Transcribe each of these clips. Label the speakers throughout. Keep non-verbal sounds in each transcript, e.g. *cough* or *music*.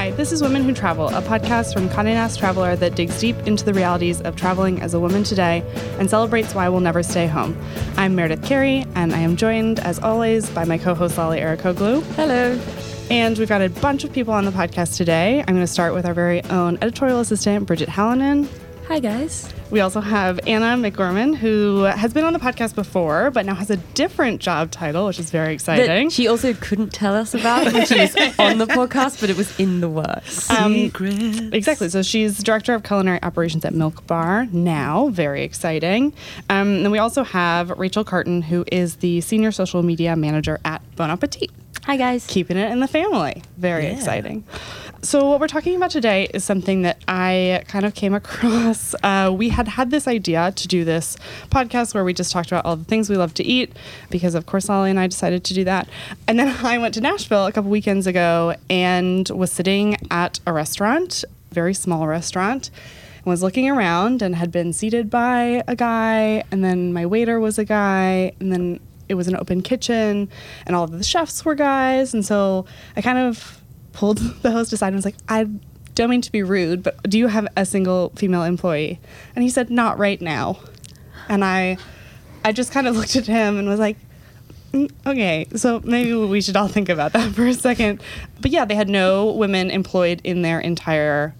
Speaker 1: Hi, this is Women Who Travel, a podcast from Condé Nast Traveler that digs deep into the realities of traveling as a woman today and celebrates why we'll never stay home. I'm Meredith Carey, and I am joined, as always, by my co-host Lale Arikoglu.
Speaker 2: Hello.
Speaker 1: And we've got a bunch of people on the podcast today. I'm going to start with our very own editorial assistant, Bridget Hallinan.
Speaker 2: Hi, guys.
Speaker 1: We also have Anna McGorman, who has been on the podcast before, but now has a different job title, which is very exciting.
Speaker 2: That she also couldn't tell us about when she was *laughs* on the podcast, but it was in the works.
Speaker 1: Um, exactly. So she's director of culinary operations at Milk Bar now. Very exciting. Um, and then we also have Rachel Karten, who is the senior social media manager at Bon Appetit.
Speaker 2: Hi, guys.
Speaker 1: Keeping it in the family. Very
Speaker 3: Yeah.
Speaker 1: exciting. So, what we're talking about today is something that I kind of came *laughs* across. Uh, we had had this idea to do this podcast where we just talked about all the things we love to eat because, of course, Lale and I decided to do that. And then *laughs* I went to Nashville a couple weekends ago and was sitting at a restaurant, very small restaurant, and was looking around and had been seated by a guy, and then my waiter was a guy, and then it was an open kitchen and all of the chefs were guys. And so i kind of pulled *laughs* the host aside and was like i don't mean to be rude but do you have a single female employee? And he said not right now. And i i just kind of *laughs* looked at him and was like "Mm, okay so maybe we should all think about that *laughs* for a second. But yeah they had no women employed in their entire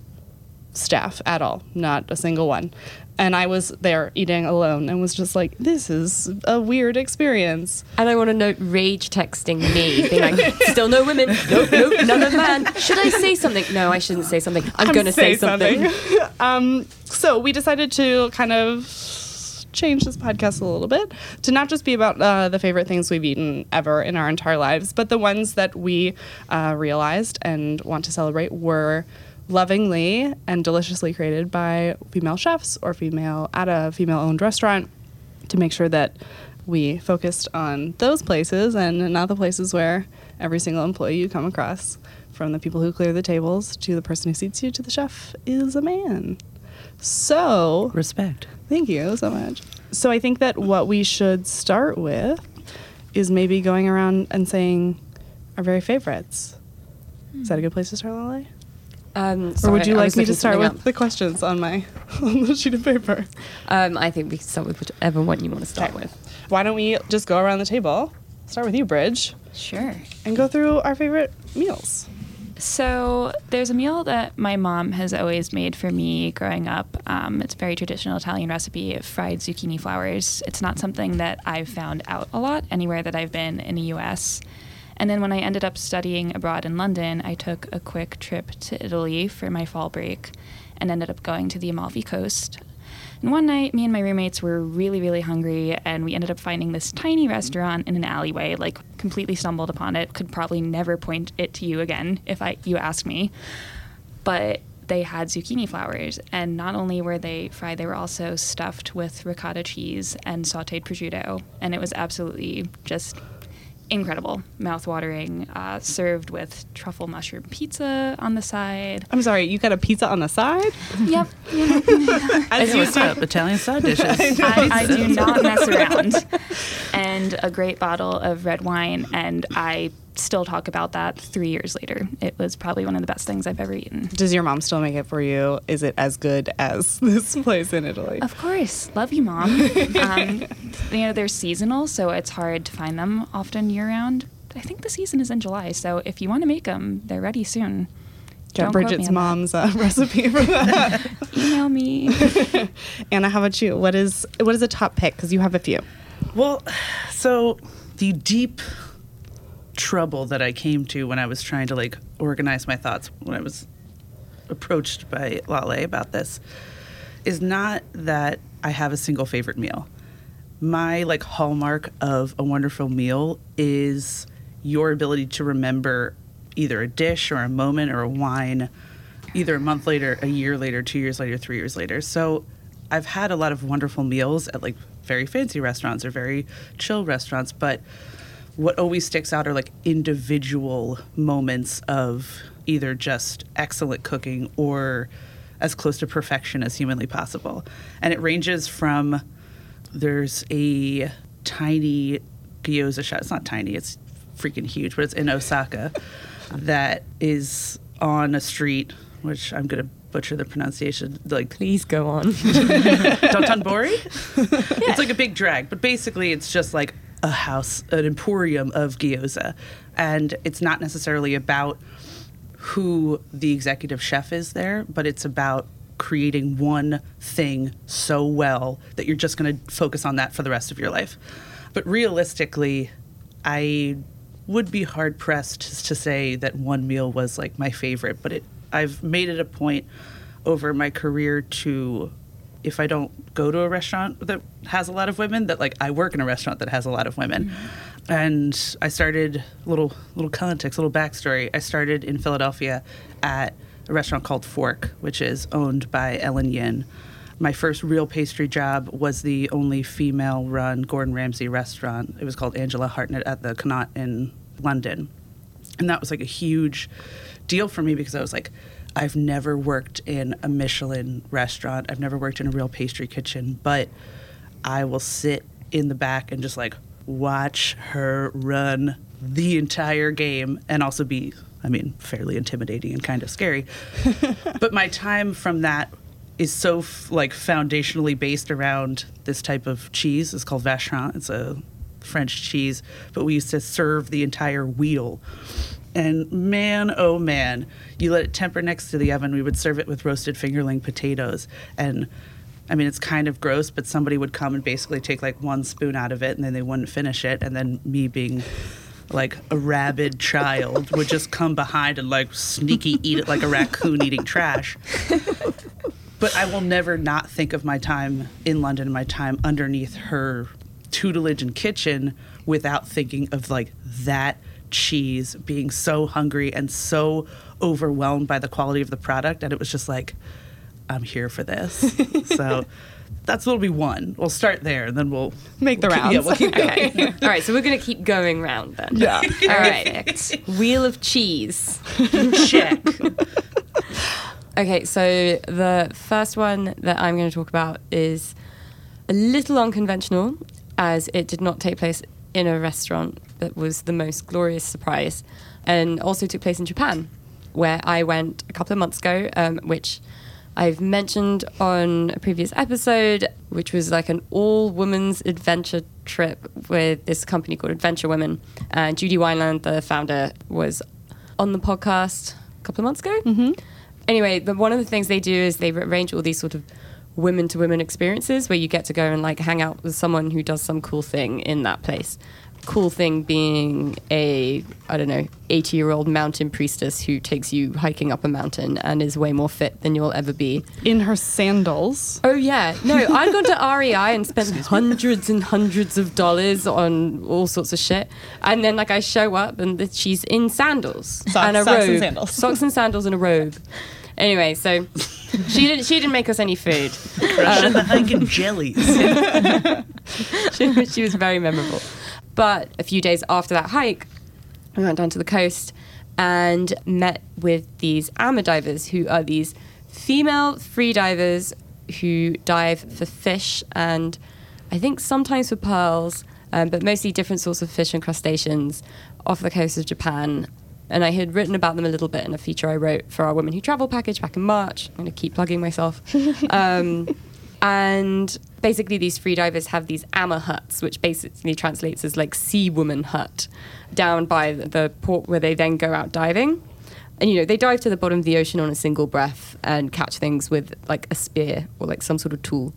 Speaker 1: staff at all not a single one and i was there eating alone and was just like this is a weird experience
Speaker 2: And I want to note rage texting me, being like, still no women, nope, nope, none of man. Should I say something? No, I shouldn't say something. I'm, going to say, something. *laughs*
Speaker 1: um, so we decided to kind of change this podcast a little bit to not just be about uh, the favorite things we've eaten ever in our entire lives, but the ones that we uh, realized and want to celebrate were lovingly and deliciously created by female chefs or female at a female-owned restaurant to make sure that we focused on those places and not the places where every single employee you come across, from the people who clear the tables to the person who seats you to the chef, is a man. So,
Speaker 3: Respect.
Speaker 1: thank you so much. So, I think that what we should start with is maybe going around and saying our very favorites. Is that a good place to start, Lale?
Speaker 2: Um,
Speaker 1: Or would you like me to start
Speaker 2: something
Speaker 1: with the questions on my *laughs* on the sheet of paper?
Speaker 2: Um, I think we can start with whichever one you want to start
Speaker 1: Okay.
Speaker 2: with.
Speaker 1: Why don't we just go around the table? Start with you, Bridge,
Speaker 4: Sure.
Speaker 1: and go through our favorite meals.
Speaker 4: So there's a meal that my mom has always made for me growing up. Um, it's a very traditional Italian recipe of fried zucchini flowers. It's not something that I've found out a lot anywhere that I've been in the U.S. And then when I ended up studying abroad in London, I took a quick trip to Italy for my fall break and ended up going to the Amalfi Coast. And one night, me and my roommates were really, really hungry, and we ended up finding this tiny restaurant in an alleyway. Like, completely stumbled upon it. Could probably never point it to you again if I you ask me. But they had zucchini flowers, and not only were they fried, they were also stuffed with ricotta cheese and sautéed prosciutto, and it was absolutely just incredible, mouth-watering. Uh, served with truffle mushroom pizza on the side.
Speaker 1: I'm sorry, you got a pizza on the side?
Speaker 4: Yep. *laughs*
Speaker 1: As
Speaker 3: Hey, what's up? Italian side dishes. *laughs*
Speaker 4: I, I do not mess around. And a great bottle of red wine, and I still talk about that three years later. It was probably one of the best things I've ever eaten.
Speaker 1: Does your mom still make it for you? Is it as good as *laughs* this place in Italy?
Speaker 4: Of course, love you, mom. *laughs* um, you know they're seasonal, so it's hard to find them often year round. I think the season is in July, so if you want to make them, they're ready soon.
Speaker 1: Get
Speaker 4: Don't
Speaker 1: Bridget's mom's uh, *laughs* recipe for that.
Speaker 4: Email me.
Speaker 1: Anna, how about you? What is what is a top pick? Because you have a few.
Speaker 3: Well, so the deep trouble that I came to when I was trying to like organize my thoughts when I was approached by Lale about this is not that I have a single favorite meal. My like hallmark of a wonderful meal is your ability to remember either a dish or a moment or a wine either a month later, a year later, 2 years later, 3 years later. So I've had a lot of wonderful meals at like very fancy restaurants or very chill restaurants, but what always sticks out are like individual moments of either just excellent cooking or as close to perfection as humanly possible. And it ranges from there's a tiny gyoza shop. It's not tiny, it's freaking huge, but it's in Osaka that is on a street, which I'm going to butcher the pronunciation, like
Speaker 2: Please go on. *laughs*
Speaker 3: Dotonbori. *laughs* It's like a big drag, but basically it's just like a house, an emporium of gyoza, and it's not necessarily about who the executive chef is there, but it's about creating one thing so well that you're just going to focus on that for the rest of your life. But realistically, I would be hard pressed to say that one meal was like my favorite, but it I've made it a point over my career to if I don't go to a restaurant that has a lot of women, that like I work in a restaurant that has a lot of women. Mm-hmm. And I started little little context, little backstory. I started in Philadelphia at a restaurant called Fork, which is owned by Ellen Yin. My first real pastry job was the only female run Gordon Ramsay restaurant. It was called Angela Hartnett at the Connaught in London. And that was like a huge deal for me because I was like, I've never worked in a Michelin restaurant. I've never worked in a real pastry kitchen, but I will sit in the back and just like watch her run the entire game and also be, I mean, fairly intimidating and kind of scary. *laughs* but my time from that is so f- like foundationally based around this type of cheese. It's called vacherin. It's a French cheese, but we used to serve the entire wheel. And man, oh man, you let it temper next to the oven. We would serve it with roasted fingerling potatoes. And I mean, it's kind of gross, but somebody would come and basically take like one spoon out of it and then they wouldn't finish it. And then me being like a rabid child would just come behind and like sneaky eat it like a raccoon eating trash. But I will never not think of my time in London my time underneath her tutelage and kitchen without thinking of like that cheese being so hungry and so overwhelmed by the quality of the product and it was just like i'm here for this *laughs* so that's what'll be one we'll start there and then we'll
Speaker 1: Make the
Speaker 3: we'll keep-
Speaker 1: rounds.
Speaker 3: yeah we'll *laughs*
Speaker 2: Okay. All right, so we're going to keep going round then.
Speaker 1: Yeah.
Speaker 2: All right. Wheel of cheese.
Speaker 3: check
Speaker 2: Okay, so the first one that I'm going to talk about is a little unconventional as it did not take place in a restaurant that was the most glorious surprise and also took place in Japan, where I went a couple of months ago, um, which I've mentioned on a previous episode, which was like an all women's adventure trip with this company called Adventure Women. And Judy Wineland, the founder, was on the podcast a couple of months ago. Mm-hmm. Anyway, the, one of the things they do is they arrange all these sort of women to women experiences where you get to go and like hang out with someone who does some cool thing in that place. Cool thing being a, I don't know, 80 year old mountain priestess who takes you hiking up a mountain and is way more fit than you'll ever be.
Speaker 1: In her sandals.
Speaker 2: Oh yeah, no, *laughs* I'd gone to REI and spent hundreds and hundreds of dollars on all sorts of shit, and then like I show up and she's in sandals
Speaker 1: Socks-
Speaker 2: and a
Speaker 1: socks
Speaker 2: robe,
Speaker 1: and sandals.
Speaker 2: socks and sandals and a robe. Anyway, so *laughs* she didn't she didn't make us any food.
Speaker 3: the hiking jellies *laughs*
Speaker 2: she, she was very memorable. But a few days after that hike, we went down to the coast and met with these ama divers, who are these female free divers who dive for fish and I think sometimes for pearls, um, but mostly different sorts of fish and crustaceans off the coast of Japan. And I had written about them a little bit in a feature I wrote for our Women Who Travel package back in March. I'm going to keep plugging myself. *laughs* um, and basically, these freedivers have these ama huts, which basically translates as like sea woman hut, down by the- the port where they then go out diving. And you know, they dive to the bottom of the ocean on a single breath and catch things with like a spear or like some sort of tool,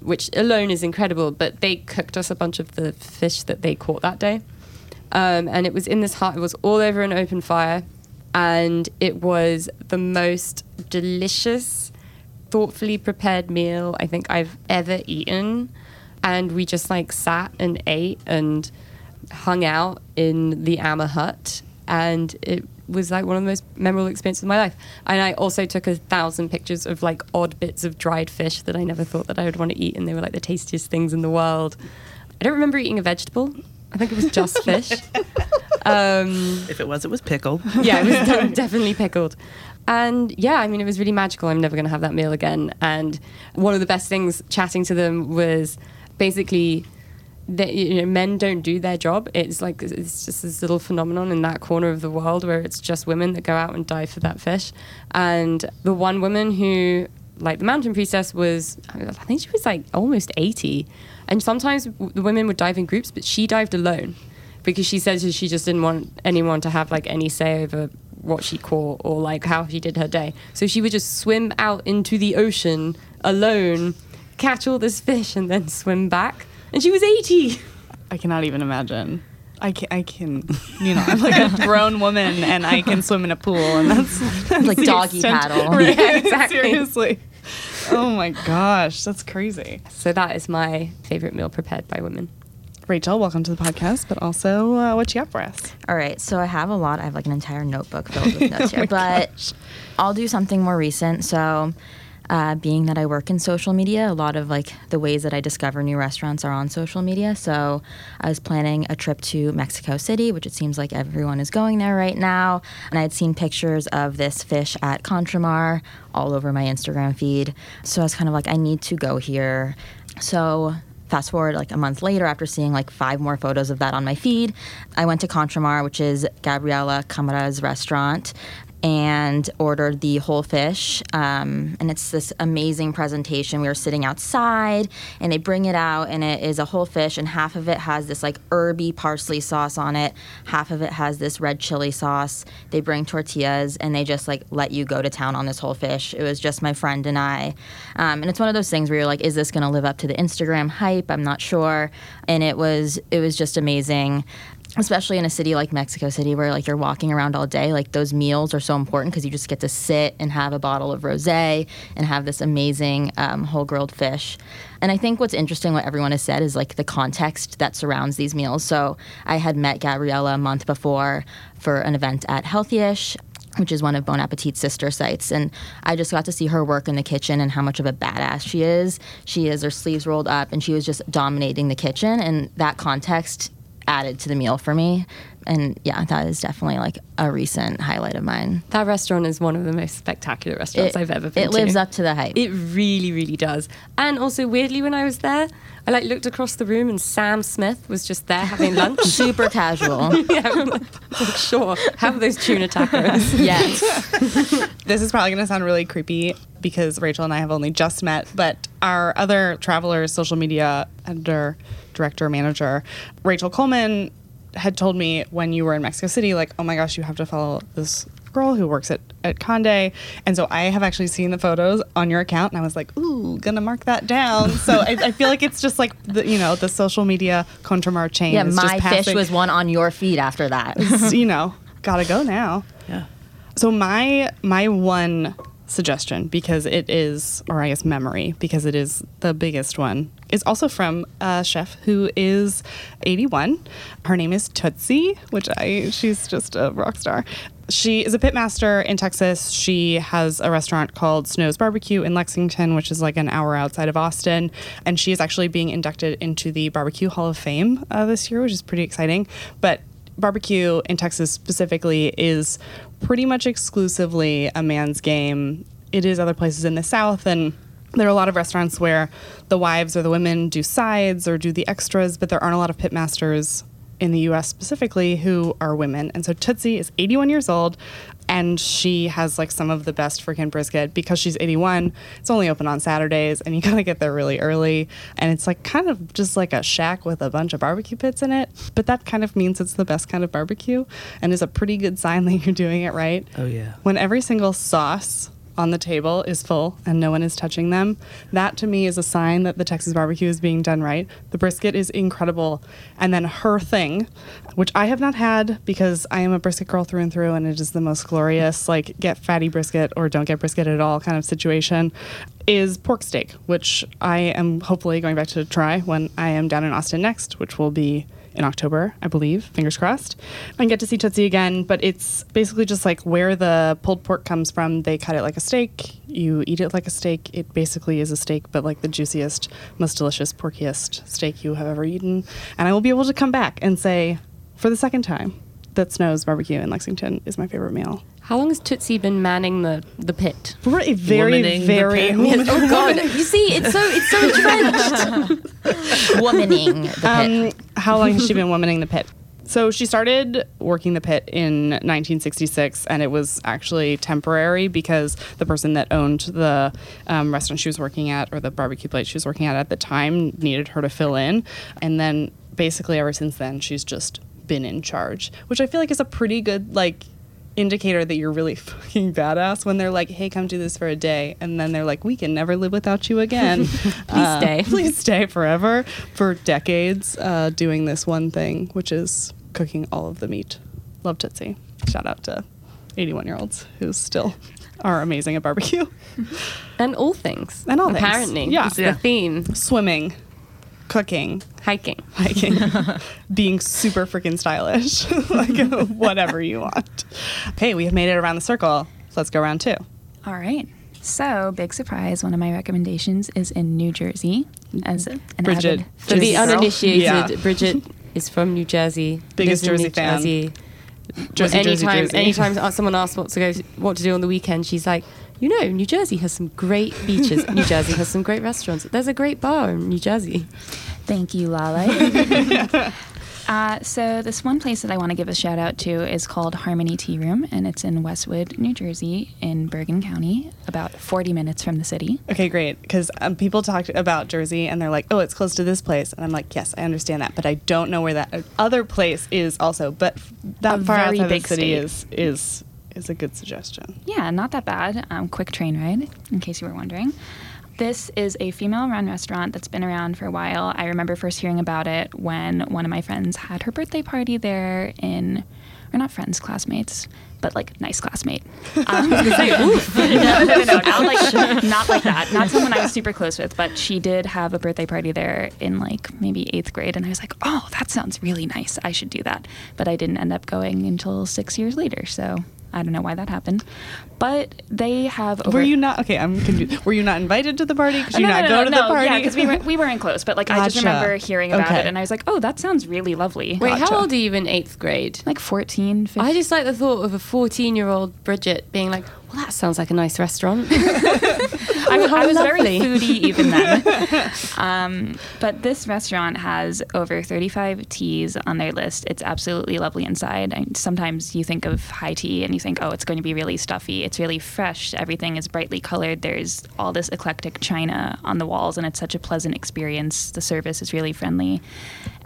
Speaker 2: which alone is incredible. But they cooked us a bunch of the fish that they caught that day. Um, and it was in this hut, it was all over an open fire. And it was the most delicious, thoughtfully prepared meal I think I've ever eaten. And we just like sat and ate and hung out in the ama hut. And it was like one of the most memorable experiences of my life. And I also took a thousand pictures of like odd bits of dried fish that I never thought that I would want to eat. And they were like the tastiest things in the world. I don't remember eating a vegetable. I think it was just *laughs* fish. Um,
Speaker 3: if it was it was pickled *laughs*
Speaker 2: yeah, it was de- *laughs* definitely pickled. And yeah, I mean, it was really magical. I'm never going to have that meal again. And one of the best things chatting to them was basically that you know, men don't do their job. It's like it's just this little phenomenon in that corner of the world where it's just women that go out and dive for that fish. And the one woman who, like the mountain priestess, was I think she was like almost eighty, and sometimes the women would dive in groups, but she dived alone because she says she just didn't want anyone to have like any say over what she caught or like how she did her day. So she would just swim out into the ocean alone, catch all this fish, and then swim back. And she was 80.
Speaker 1: I cannot even imagine. I can, I can, you know, I'm like a *laughs* grown woman and I can swim in a pool, and that's, *laughs* that's
Speaker 5: Like doggy paddle. *laughs*
Speaker 1: Right,
Speaker 2: Yeah, exactly.
Speaker 1: Seriously. *laughs* Oh my gosh, that's crazy.
Speaker 2: So that is my favorite meal prepared by women.
Speaker 1: Rachel, welcome to the podcast, but also uh, what you got for us?
Speaker 5: All right, so I have a lot. I have like an entire notebook filled with *laughs* notes
Speaker 1: Oh
Speaker 5: here, but
Speaker 1: gosh.
Speaker 5: I'll do something more recent. So, uh, being that I work in social media, a lot of like the ways that I discover new restaurants are on social media. So, I was planning a trip to Mexico City, which it seems like everyone is going there right now. And I had seen pictures of this fish at Contramar all over my Instagram feed. So, I was kind of like, I need to go here. So, fast forward like a month later after seeing like five more photos of that on my feed i went to contramar which is gabriela camara's restaurant and ordered the whole fish. Um, and it's this amazing presentation. We were sitting outside and they bring it out and it is a whole fish and half of it has this like herby parsley sauce on it. Half of it has this red chili sauce. They bring tortillas and they just like let you go to town on this whole fish. It was just my friend and i. Um, and it's one of those things where you're like is this going to live up to the instagram hype? I'm not sure. And it was it was just amazing especially in a city like Mexico City where like you're walking around all day like those meals are so important because you just get to sit and have a bottle of rosé and have this amazing um, whole grilled fish and I think what's interesting what everyone has said is like the context that surrounds these meals so I had met Gabriela a month before for an event at Healthyish which is one of Bon Appetit's sister sites. And I just got to see her work in the kitchen and how much of a badass she is. She has her sleeves rolled up and she was just dominating the kitchen. And that context added to the meal for me. And yeah, that is definitely like a recent highlight of mine.
Speaker 2: That restaurant is one of the most spectacular restaurants I've ever been
Speaker 5: it
Speaker 2: to.
Speaker 5: It lives up to the hype.
Speaker 2: It really, really does. And also, weirdly, when I was there, I like looked across the room and Sam Smith was just there having *laughs* lunch.
Speaker 5: Super casual. *laughs*
Speaker 2: yeah, I'm like, like, sure, have those tuna tacos. *laughs*
Speaker 5: yes.
Speaker 1: This is probably going to sound really creepy because Rachel and I have only just met, but our other traveler social media editor, director, manager, Rachel Coleman, had told me when you were in Mexico City, like, oh my gosh, you have to follow this girl who works at, at Conde. And so I have actually seen the photos on your account and I was like, ooh, gonna mark that down. So I, I feel like it's just like, the, you know, the social media Contramar chain.
Speaker 5: Yeah,
Speaker 1: is just
Speaker 5: my fish was one on your feed after that. *laughs*
Speaker 1: you know, gotta go now.
Speaker 3: Yeah.
Speaker 1: So my my one suggestion, because it is, or I guess memory, because it is the biggest one, is also from a chef who is 81. Her name is Tootsie, which I she's just a rock star. She is a pitmaster in Texas. She has a restaurant called Snow's Barbecue in Lexington, which is like an hour outside of Austin. And she is actually being inducted into the Barbecue Hall of Fame uh, this year, which is pretty exciting. But barbecue in Texas specifically is pretty much exclusively a man's game. It is other places in the South, and there are a lot of restaurants where the wives or the women do sides or do the extras, but there aren't a lot of pitmasters in the US specifically who are women. And so Tootsie is 81 years old and she has like some of the best freaking brisket because she's 81. It's only open on Saturdays and you *laughs* got to get there really early. And it's like kind of just like a shack with a bunch of barbecue pits in it. But that kind of means it's the best kind of barbecue and is a pretty good sign *laughs* that you're doing it right.
Speaker 3: Oh, yeah.
Speaker 1: When every single sauce on the table is full and no one is touching them, that to me is a sign that the Texas barbecue is being done right. The brisket is incredible. And then her thing, which I have not had because I am a brisket girl through and through and it is the most glorious, like get fatty brisket or don't get brisket at all kind of situation, is pork steak, which I am hopefully going back to try when I am down in Austin next, which will be in October, I believe. Fingers crossed. And get to see Tootsie again, but it's basically just like where the pulled pork comes from. They cut it like a steak. You eat it like a steak. It basically is a steak, but like the juiciest, most delicious, porkiest steak you have ever eaten. And I will be able to come back and say, for the second time, that Snows Barbecue in Lexington is my favorite meal.
Speaker 2: How long has Tootsie been manning the, the pit?
Speaker 1: We're a very,
Speaker 3: Womaning the
Speaker 1: very.
Speaker 3: pit.
Speaker 2: oh God! *laughs* You see, it's so it's so entrenched. *laughs*
Speaker 5: Womaning the pit.
Speaker 1: Um, how long has she *laughs* been womaning the pit? So she started working the pit in 1966, and it was actually temporary because the person that owned the um, restaurant she was working at, or the barbecue place she was working at at the time, needed her to fill in. And then basically ever since then, she's just been in charge, which I feel like is a pretty good like indicator that you're really *laughs* fucking badass when they're like, "Hey, come do this for a day," and then they're like, "We can never live without you again. *laughs* please
Speaker 2: stay." *laughs*
Speaker 1: please stay forever." For decades, uh, doing this one thing, which is cooking all of the meat. Love Tootsie. Shout out to 81 year olds who still are amazing at barbecue.
Speaker 2: and all things.
Speaker 1: And all things.
Speaker 2: apparently.
Speaker 1: Yeah.
Speaker 2: It's
Speaker 3: Yeah.
Speaker 2: the theme.
Speaker 1: Swimming, cooking,
Speaker 2: Hiking. *laughs*
Speaker 1: hiking, being super freaking stylish, *laughs* like whatever you want. Okay, we have made it around the circle. So Let's go round two.
Speaker 4: All right. So, big surprise. One of my recommendations is in New Jersey. As an
Speaker 1: Bridget.
Speaker 4: avid
Speaker 2: For the uninitiated,
Speaker 1: Yeah.
Speaker 2: Bridget is from New Jersey.
Speaker 1: Biggest
Speaker 2: lives in
Speaker 1: Jersey
Speaker 2: New
Speaker 1: fan.
Speaker 2: Jersey.
Speaker 1: Jersey, Jersey,
Speaker 2: anytime,
Speaker 1: Jersey.
Speaker 2: anytime someone asks what to go, what to do on the weekend, she's like, you know, New Jersey has some great *laughs* beaches. New Jersey has some great restaurants. There's a great bar in New Jersey.
Speaker 4: Thank you, Lale. *laughs* uh, so, this one place that I want to give a shout out to is called Harmony Tea Room, and it's in Westwood, New Jersey, in Bergen County, about 40 minutes from the city.
Speaker 1: Okay, great. Because um, people talk about Jersey and they're like, oh, it's close to this place. And I'm like, yes, I understand that. But I don't know where that other place is also. But that
Speaker 4: A
Speaker 1: far outside
Speaker 4: big
Speaker 1: the city
Speaker 4: state.
Speaker 1: is, is, is a good suggestion.
Speaker 4: Yeah, not that bad. Um, quick train ride, in case you were wondering. This is a female run restaurant that's been around for a while. I remember first hearing about it when one of my friends had her birthday party there in, or not friends, classmates, but like nice classmate. *laughs* Um, *laughs* no, no, no, no, not like, *laughs* not like that. Not someone I was super close with, but she did have a birthday party there in like maybe eighth grade. And I was like, oh, that sounds really nice. I should do that. But I didn't end up going until six years later. So I don't know why that happened. But they have over.
Speaker 1: Were you not, okay, I'm confused. Were you not invited to the party? *gasps* Could you
Speaker 4: no,
Speaker 1: not
Speaker 4: no,
Speaker 1: go
Speaker 4: no,
Speaker 1: to
Speaker 4: no,
Speaker 1: the party?
Speaker 4: Yeah, because we, were, we weren't close, but like I just remember hearing about
Speaker 1: Okay.
Speaker 4: it and I was like, oh, that sounds really lovely.
Speaker 2: Wait, how old are you in eighth grade?
Speaker 4: Like 14, 15.
Speaker 2: I just like the thought of a 14 year old Bridget being like, well, that sounds like a nice restaurant. *laughs* *laughs*
Speaker 4: I, was- I was very foodie even then. *laughs* um, but this restaurant has over 35 teas on their list. It's absolutely lovely inside. I, sometimes you think of high tea and you think, oh, it's going to be really stuffy. It's really fresh. Everything is brightly colored. There's all this eclectic china on the walls, and it's such a pleasant experience. The service is really friendly.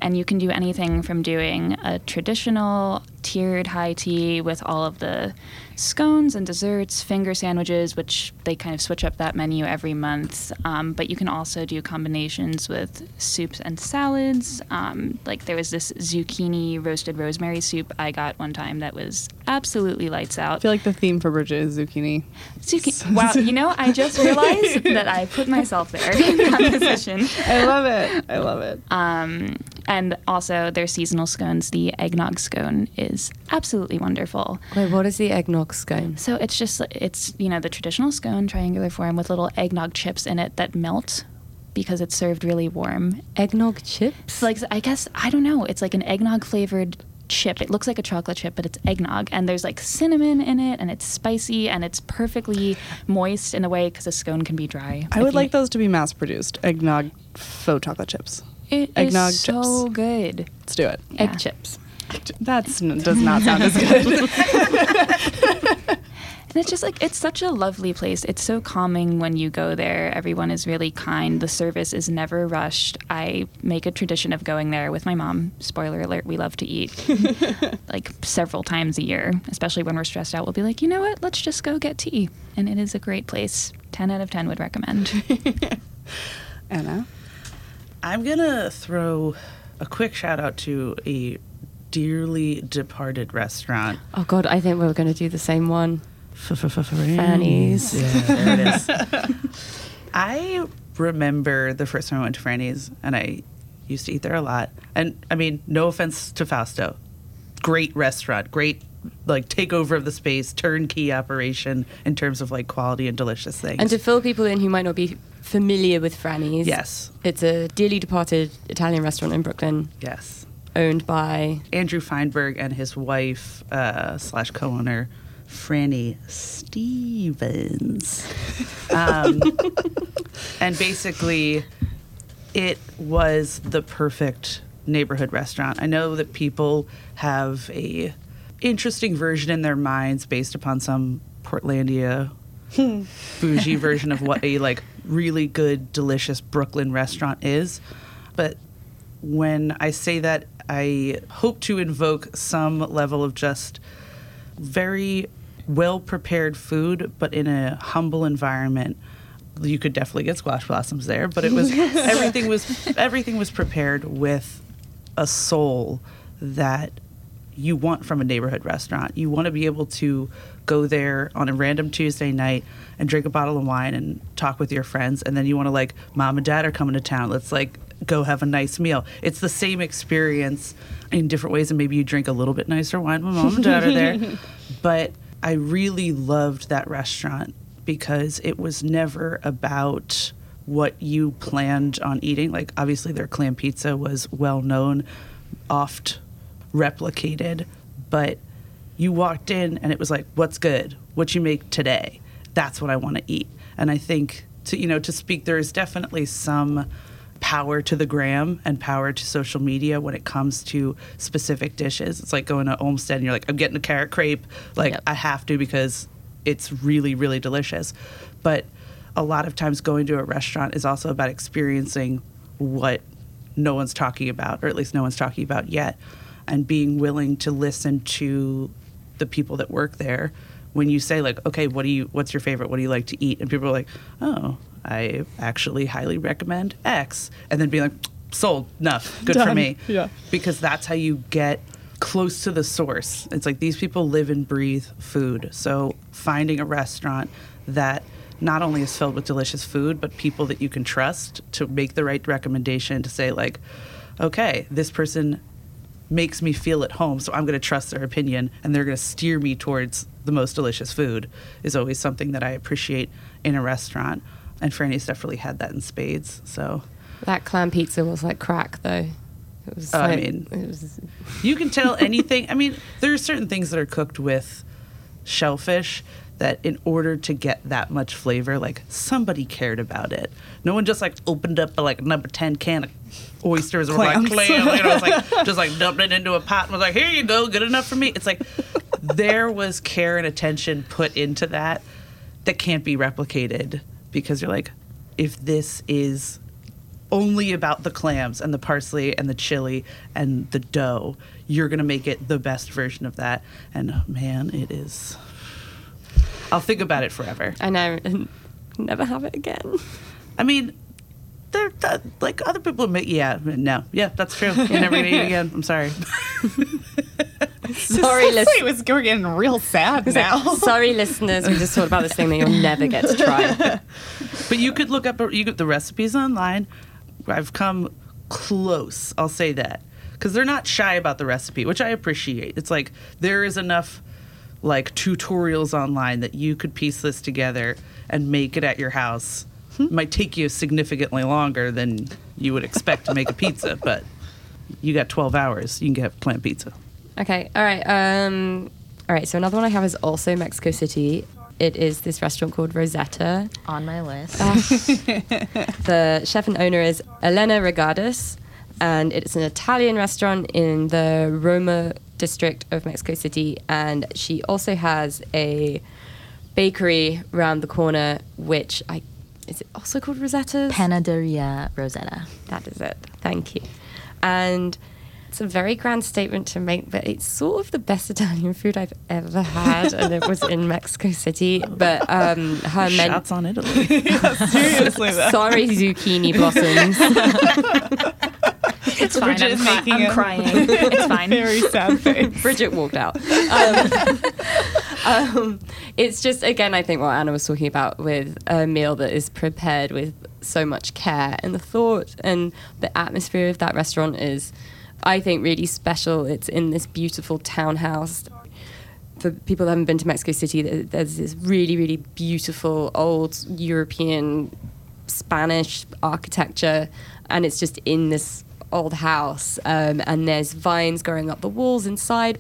Speaker 4: And you can do anything from doing a traditional tiered high tea with all of the scones and desserts, finger sandwiches, which they kind of switch up that menu every month. Um, but you can also do combinations with soups and salads. Um, like there was this zucchini roasted rosemary soup I got one time that was absolutely lights out.
Speaker 1: I feel like the theme for Bridget is zucchini.
Speaker 4: Zucchini. *laughs* Wow, you know, I just *laughs* realized that I put myself there in that *laughs* position.
Speaker 1: I love it. I love it.
Speaker 4: Um, and also their seasonal scones. The eggnog scone is absolutely wonderful.
Speaker 2: Wait, what is the eggnog scone?
Speaker 4: So it's just it's you know the traditional scone, triangular form with little eggnog chips in it that melt because it's served really warm.
Speaker 2: Eggnog chips?
Speaker 4: Like I guess I don't know. It's like an eggnog flavored chip. It looks like a chocolate chip, but it's eggnog, and there's like cinnamon in it, and it's spicy, and it's perfectly moist in a way because a scone can be dry.
Speaker 1: I would
Speaker 4: you-
Speaker 1: like those to be mass produced eggnog faux chocolate chips.
Speaker 4: It is
Speaker 1: eggnog
Speaker 4: so
Speaker 1: chips.
Speaker 4: good.
Speaker 1: Let's do it.
Speaker 4: Yeah.
Speaker 2: Egg chips.
Speaker 1: That's does not sound as good. *laughs* *laughs*
Speaker 4: And it's just like it's such a lovely place. It's so calming when you go there. Everyone is really kind. The service is never rushed. I make a tradition of going there with my mom. Spoiler alert, we love to eat *laughs* like several times a year, especially when we're stressed out. We'll be like, "You know what? Let's just go get tea." And it is a great place. 10 out of 10 would recommend.
Speaker 1: Anna.
Speaker 3: I'm gonna throw a quick shout out to a dearly departed restaurant.
Speaker 2: Oh, God, I think we're going to do the same one.
Speaker 3: Franny's. Yeah, there it is. *laughs* I remember the first time I went to Franny's, and I used to eat there a lot. And I mean, no offense to Fausto, great restaurant, great like takeover of the space, turnkey operation in terms of like quality and delicious things.
Speaker 2: And to fill people in who might not be familiar with Franny's,
Speaker 3: yes,
Speaker 2: it's a dearly departed Italian restaurant in Brooklyn.
Speaker 3: yes.
Speaker 2: owned by
Speaker 3: Andrew Feinberg and his wife uh, slash co-owner Franny Stephens, um, *laughs* and basically, it was the perfect neighborhood restaurant. I know that people have a interesting version in their minds based upon some Portlandia *laughs* bougie version of what a like really good, delicious Brooklyn restaurant is, but when I say that, I hope to invoke some level of just very well prepared food, but in a humble environment. You could definitely get squash blossoms there, but it was *laughs* everything was everything was prepared with a soul that you want from a neighborhood restaurant. You want to be able to go there on a random Tuesday night and drink a bottle of wine and talk with your friends, and then you want to like, mom and dad are coming to town. Let's like go have a nice meal. It's the same experience in different ways, and maybe you drink a little bit nicer wine when mom and dad are there. *laughs* But I really loved that restaurant because it was never about what you planned on eating. Like, obviously, their clam pizza was well known, oft replicated, but you walked in and it was like, what's good? What you make today? That's what I want to eat. And I think to you know to speak, there is definitely some power to the gram and power to social media when it comes to specific dishes. It's like going to Olmsted and you're like, I'm getting a carrot crepe. Like
Speaker 2: Yep.
Speaker 3: I have to because it's really, really delicious. But a lot of times going to a restaurant is also about experiencing what no one's talking about, or at least no one's talking about yet, and being willing to listen to the people that work there. When you say like, okay, what do you, what's your favorite? What do you like to eat? And people are like, oh, I actually highly recommend X, and then be like, sold, enough, good for me. *laughs*
Speaker 1: Yeah.
Speaker 3: because that's how you get close to the source. It's like these people live and breathe food. So finding a restaurant that not only is filled with delicious food, but people that you can trust to make the right recommendation to say like, okay, this person makes me feel at home, so I'm going to trust their opinion and they're going to steer me towards the most delicious food is always something that I appreciate in a restaurant. And Franny's definitely had that in spades. So
Speaker 2: that clam pizza was like crack though. It was
Speaker 3: Oh, I mean-
Speaker 2: it was
Speaker 3: You can tell *laughs* anything. I mean, there are certain things that are cooked with shellfish that, in order to get that much flavor, like somebody cared about it. No one just like opened up a like number ten can of oysters or like
Speaker 1: Clams.
Speaker 3: clam. You know, it's like *laughs* just like dumped it into a pot and was like, "Here you go, good enough for me." It's like there was care and attention put into that that can't be replicated because you're like, if this is only about the clams and the parsley and the chili and the dough. You're going to make it the best version of that. And oh, man, it is. I'll think about it forever.
Speaker 2: I know *laughs* and never have it again.
Speaker 3: I mean, they're like other people admit, Yeah, no. Yeah, that's true. You're never going to eat again. I'm sorry.
Speaker 2: Sorry,
Speaker 1: Wait,
Speaker 2: listeners.
Speaker 1: was we're getting real sad now.
Speaker 2: Sorry, listeners. We just talked about this thing that you'll never get to try. *laughs*
Speaker 3: But you could look up you could, the recipes online. I've come close. I'll say that because they're not shy about the recipe, which I appreciate. It's like there is enough like tutorials online that you could piece this together and make it at your house. It might take you significantly longer than you would expect to make a pizza, *laughs* but you got 12 hours. You can get plant pizza.
Speaker 2: Okay. All right. Um, all right. So another one I have is also Mexico City. It is this restaurant called Rosetta.
Speaker 5: On my list. *laughs*
Speaker 2: The chef and owner is Elena Reygadas, and it's an Italian restaurant in the Roma district of Mexico City. And she also has a bakery round the corner, which I is it also called Rosetta's?
Speaker 5: Panaderia Rosetta.
Speaker 2: That is it. Thank you. And it's a very grand statement to make, but it's sort of the best Italian food I've ever had, and it was in *laughs* Mexico City. But um, her men-
Speaker 3: Shots on Italy. *laughs* *laughs*
Speaker 1: Seriously, though.
Speaker 2: sorry, zucchini blossoms.
Speaker 4: It's fine.
Speaker 1: Bridget
Speaker 4: I'm, cry-
Speaker 1: making
Speaker 4: I'm crying. *laughs* It's fine.
Speaker 1: Very sad face.
Speaker 2: Bridget walked out. Um, *laughs* um, it's just again, I think what Anna was talking about with a meal that is prepared with so much care, and the thought and the atmosphere of that restaurant is, I think, really special. It's in this beautiful townhouse. For people that haven't been to Mexico City, there's this really, really beautiful old European Spanish architecture, and it's just in this old house, um, and there's vines growing up the walls inside.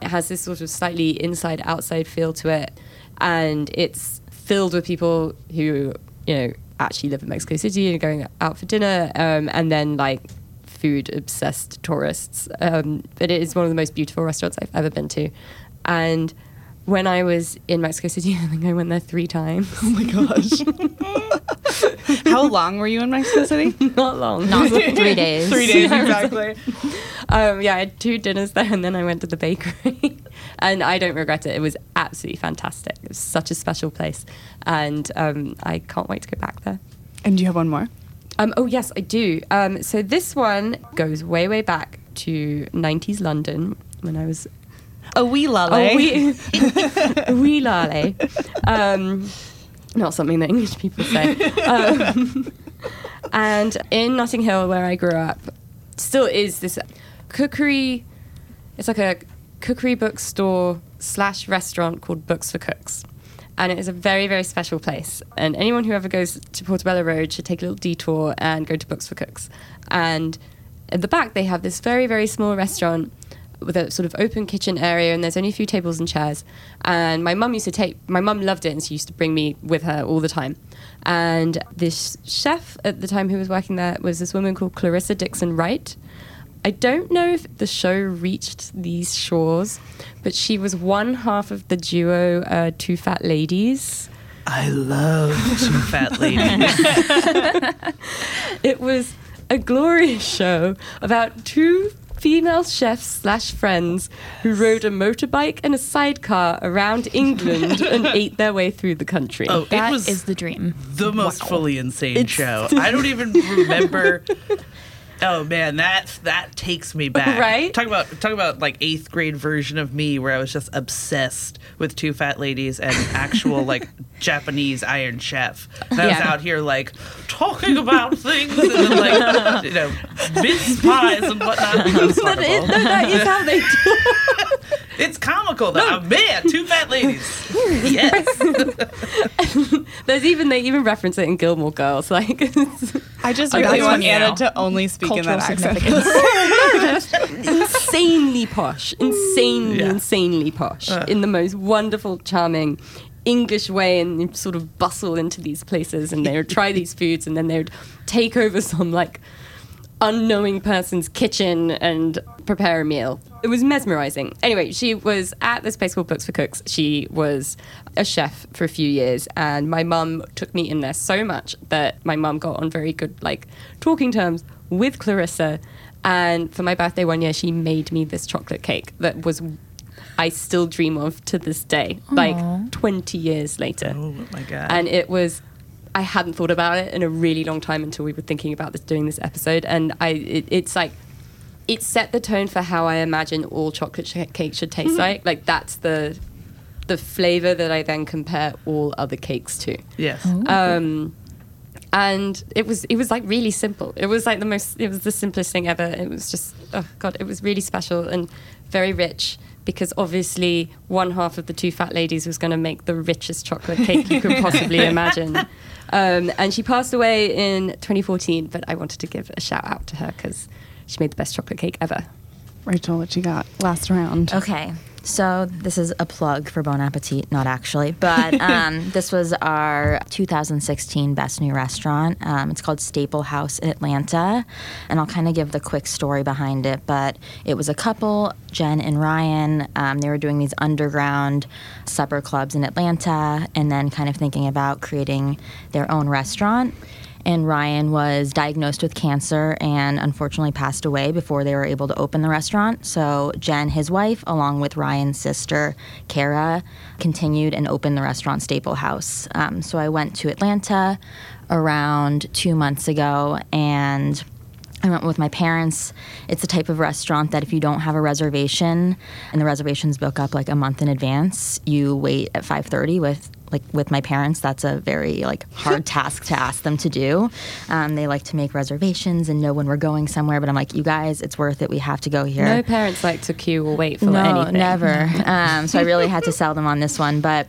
Speaker 2: It has this sort of slightly inside outside feel to it, and it's filled with people who you know actually live in Mexico City and going out for dinner, um, and then like food obsessed tourists. Um, but it is one of the most beautiful restaurants I've ever been to, and when I was in Mexico City, *laughs* I think I went there three times.
Speaker 1: Oh my gosh. *laughs* How long were you in Mexico City? *laughs*
Speaker 2: Not long.
Speaker 5: Not three days.
Speaker 1: Three days exactly.
Speaker 2: Um, yeah, I had two dinners there, and then I went to the bakery, and I don't regret it. It was absolutely fantastic. It was such a special place, and um, I can't wait to go back there.
Speaker 1: And do you have one more?
Speaker 2: Um, oh yes, I do. Um, so this one goes way, way back to '90s London when I was
Speaker 1: A wee lale.
Speaker 2: Oh, we, we lale. Um, not something that English people say. Um, and in Notting Hill, where I grew up, still is this cookery. It's like a cookery bookstore slash restaurant called Books for Cooks. And it is a very, very special place. And anyone who ever goes to Portobello Road should take a little detour and go to Books for Cooks. And at the back, they have this very, very small restaurant with a sort of open kitchen area, and there's only a few tables and chairs. And my mum used to take, my mum loved it, and she used to bring me with her all the time. And this chef at the time who was working there was this woman called Clarissa Dickson Wright. I don't know if the show reached these shores, but she was one half of the duo uh, Two Fat Ladies.
Speaker 3: I love two fat ladies. *laughs*
Speaker 2: It was a glorious show about two female chefs slash friends who rode a motorbike and a sidecar around England *laughs* and ate their way through the country.
Speaker 3: Oh,
Speaker 4: That
Speaker 3: it
Speaker 4: is
Speaker 3: was
Speaker 4: the dream.
Speaker 3: the most fully insane
Speaker 2: It's-
Speaker 3: show. *laughs* I don't even remember. Oh man, that that takes me back.
Speaker 2: Right?
Speaker 3: Talk about talk about like eighth grade version of me where I was just obsessed with two fat ladies and actual *laughs* like Japanese Iron Chef. And I was
Speaker 2: Yeah.
Speaker 3: out here like talking about things and then like *laughs* you know mince pies and whatnot. It was
Speaker 2: That is,
Speaker 3: wonderful.
Speaker 2: that is how they do *laughs*
Speaker 3: It's comical though. Oh, man, two fat ladies. Yes.
Speaker 2: There's even they even reference it in Gilmore Girls. Like
Speaker 1: I just really
Speaker 3: this
Speaker 1: want Anna to only speak that accent. *laughs* *laughs*
Speaker 2: insanely posh, insanely,
Speaker 3: Yeah.
Speaker 2: insanely posh,
Speaker 3: Uh.
Speaker 2: in the most wonderful, charming English way, and you sort of bustle into these places, and they would try *laughs* these foods, and then they would take over some like unknowing person's kitchen and prepare a meal. It was mesmerizing. Anyway, she was at this place called Books for Cooks. She was a chef for a few years, and my mum took me in there so much that my mum got on very good, like, talking terms with Clarissa. And for my birthday one year, she made me this chocolate cake that was, I still dream of to this day, like 20 years later
Speaker 3: Oh my god.
Speaker 2: and it was I hadn't thought about it in a really long time until we were thinking about this doing this episode, and I it, it's like it set the tone for how I imagine all chocolate ch- cake should taste like. Like that's the the flavor that I then compare all other cakes to.
Speaker 3: yes.
Speaker 2: Um, and it was it was like really simple. It was like the most it was the simplest thing ever. It was just oh god, it was really special and very rich because obviously one half of the two fat ladies was going to make the richest chocolate cake you could possibly *laughs* imagine. Um, and she passed away in 2014, but I wanted to give a shout out to her because she made the best chocolate cake ever.
Speaker 1: Rachel, what you got? Last round.
Speaker 5: Okay, so this is a plug for Bon Appetit, not actually, but *laughs* um, this was our 2016 Best New Restaurant. Um, it's called Staple House in Atlanta, and I'll kind of give the quick story behind it. But it was a couple, Jen and Ryan. Um, they were doing these underground supper clubs in Atlanta, and then kind of thinking about creating their own restaurant and Ryan was diagnosed with cancer and unfortunately passed away before they were able to open the restaurant. So Jen, his wife, along with Ryan's sister, Kara, continued and opened the restaurant Staple House. Um, so I went to Atlanta around two months ago and I went with my parents. It's a type of restaurant that if you don't have a reservation and the reservations book up like a month in advance, you wait at 5:30 with like with my parents. That's a very like hard *laughs* task to ask them to do. Um, they like to make reservations and know when we're going somewhere, but I'm like, you guys, it's worth it. We have to go here.
Speaker 2: No parents like to queue or wait for
Speaker 5: no,
Speaker 2: anything.
Speaker 5: never. *laughs* um, so I really had to sell them on this one, but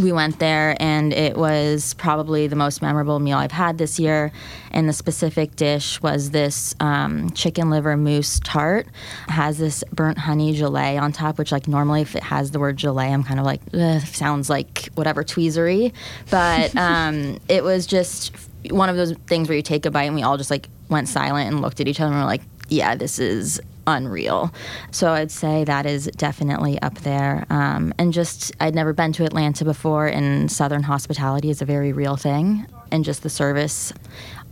Speaker 5: we went there and it was probably the most memorable meal I've had this year. And the specific dish was this um, chicken liver mousse tart. It has this burnt honey gelée on top, which like normally if it has the word gelée, I'm kind of like sounds like whatever tweezery. But *laughs* um, it was just one of those things where you take a bite and we all just like went silent and looked at each other and were like, yeah, this is unreal. So I'd say that is definitely up there. Um, and just, I'd never been to Atlanta before, and Southern hospitality is a very real thing. And just the service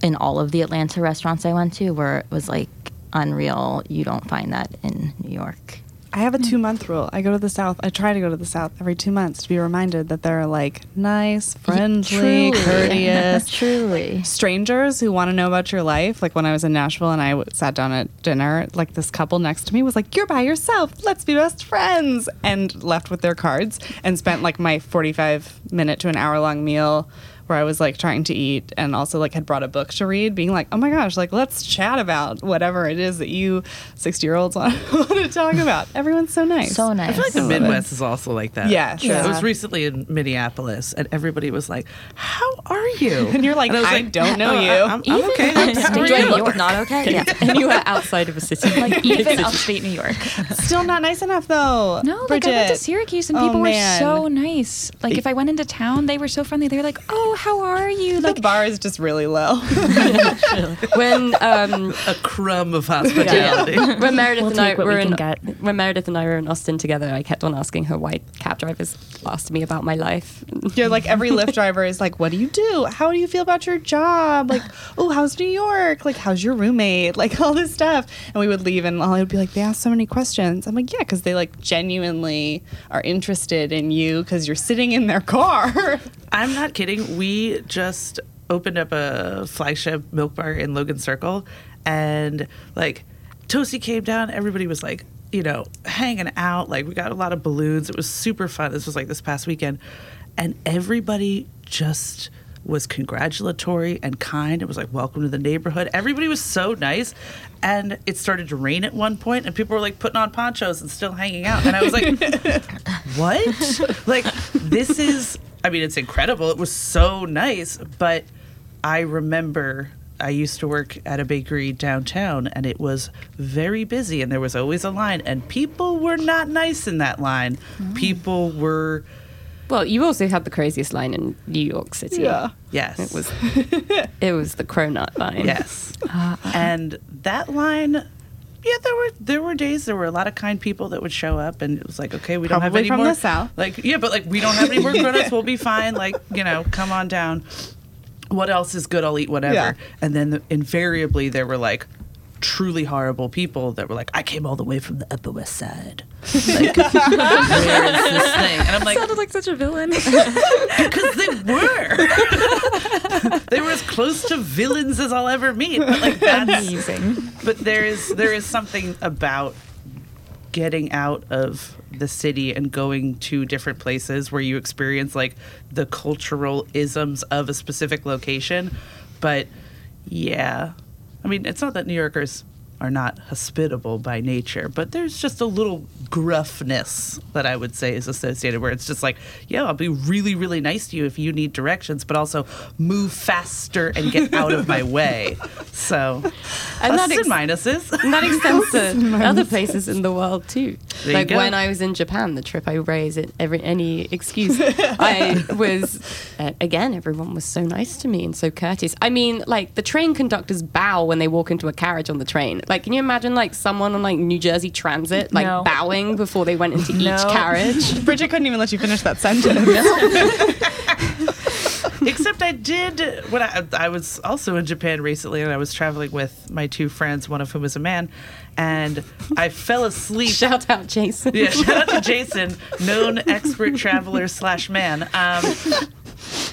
Speaker 5: in all of the Atlanta restaurants I went to, where it was like unreal. You don't find that in New York.
Speaker 1: I have a two month rule. I go to the South. I try to go to the South every two months to be reminded that they're like nice, friendly,
Speaker 5: Truly. *laughs*
Speaker 1: courteous.
Speaker 5: Truly.
Speaker 1: strangers who want to know about your life. Like when I was in Nashville and I w- sat down at dinner, like this couple next to me was like, "You're by yourself. Let's be best friends," and left with their cards and spent like my 45 minute to an hour long meal where I was like trying to eat and also like had brought a book to read, being like, "Oh my gosh, like let's chat about whatever it is that you 60 year olds want, *laughs* want to talk about." Everyone's so nice.
Speaker 5: So nice.
Speaker 3: I feel like the
Speaker 1: love it.
Speaker 3: Midwest is also like that.
Speaker 1: Yeah, true.
Speaker 3: I was recently in Minneapolis, and everybody was like, "How are you?" *laughs*
Speaker 1: And you're like,
Speaker 3: was
Speaker 1: "I don't know
Speaker 3: "Oh,
Speaker 1: you."
Speaker 3: I'm, I'm okay. I'm- how are
Speaker 5: Do I
Speaker 3: you?"
Speaker 5: look not okay? Yeah. *laughs*
Speaker 2: and you were outside of a city.
Speaker 4: Like even upstate New York.
Speaker 1: Still not nice enough though.
Speaker 4: No, like I went to Syracuse and
Speaker 1: Oh,
Speaker 4: people were so nice. Like if I went into town, they were so friendly. They were like, "Oh, how are you?"
Speaker 1: The
Speaker 4: Like
Speaker 1: bar is just really low. *laughs*
Speaker 2: when um,
Speaker 3: a crumb of hospitality.
Speaker 2: when Meredith
Speaker 4: We'll
Speaker 2: and I were
Speaker 4: we
Speaker 2: in
Speaker 4: get.
Speaker 2: when Meredith and I were in Austin together, I kept on asking her why cab drivers asked me about my life.
Speaker 1: You're like every Lyft *laughs* driver is like, "What do you do? How do you feel about your job? Like, oh, how's New York? Like, how's your roommate? Like all this stuff." And we would leave, and Ollie would be like, "They ask so many questions." I'm like, "Yeah, because they like genuinely are interested in you because you're sitting in their car."
Speaker 3: I'm not kidding. We just opened up a flagship milk bar in Logan Circle, and like Toasty came down. Everybody was like, you know, hanging out. Like we got a lot of balloons. It was super fun. This was like this past weekend, and everybody just was congratulatory and kind. It was like, welcome to the neighborhood. Everybody was so nice. And it started to rain at one point, and people were like putting on ponchos and still hanging out. And I was like, *laughs* what? like, this is, I mean, it's incredible. It was so nice. But I remember I used to work at a bakery downtown, and it was very busy, and there was always a line, and people were not nice in that line. Mm. People were,
Speaker 2: Well, you also had the craziest line in New York City. Yeah.
Speaker 3: Yes.
Speaker 2: It was it was the cronut line.
Speaker 3: Yes. *laughs* Ah. and that line, yeah, there were there were days there were a lot of kind people that would show up, and it was like, okay, we don't have any
Speaker 1: from
Speaker 3: more.
Speaker 1: the South.
Speaker 3: Like, yeah, but like we don't have any more grown-ups. We'll be fine. Like, you know, come on down. What else is good? I'll eat whatever.
Speaker 1: Yeah.
Speaker 3: And then the, invariably there were like truly horrible people that were like, I came all the way from the Upper West Side. Like, *laughs* where is this thing? And I'm like,
Speaker 4: sounded like such a villain. *laughs*
Speaker 3: because they were. *laughs* they were as close to villains as I'll ever meet. But like that's
Speaker 4: Amazing.
Speaker 3: but there is there is something about getting out of the city and going to different places where you experience like the cultural isms of a specific location. But yeah. I mean, it's not that New Yorkers are not hospitable by nature, but there's just a little gruffness that I would say is associated where it's just like, yeah, I'll be really, really nice to you if you need directions, but also move faster and get out of my *laughs* way. So,
Speaker 2: And that
Speaker 3: pluses
Speaker 2: ex-
Speaker 3: and minuses.
Speaker 2: And that extends to *laughs* other places in the world too.
Speaker 3: There
Speaker 2: like when I was in Japan, the trip I raise it every any excuse. *laughs* I was uh, again, everyone was so nice to me and so courteous. I mean, like the train conductors bow when they walk into a carriage on the train. Like, can you imagine like someone on like New Jersey Transit like
Speaker 4: No.
Speaker 2: bowing before they went into each carriage? *laughs*
Speaker 1: Bridget couldn't even let you finish that sentence. *laughs*
Speaker 3: Except I did when I I was also in Japan recently, and I was traveling with my two friends, one of whom is a man, and I fell asleep.
Speaker 2: Shout out, Jason.
Speaker 3: Yeah, shout out to Jason, known expert traveler slash man. Um,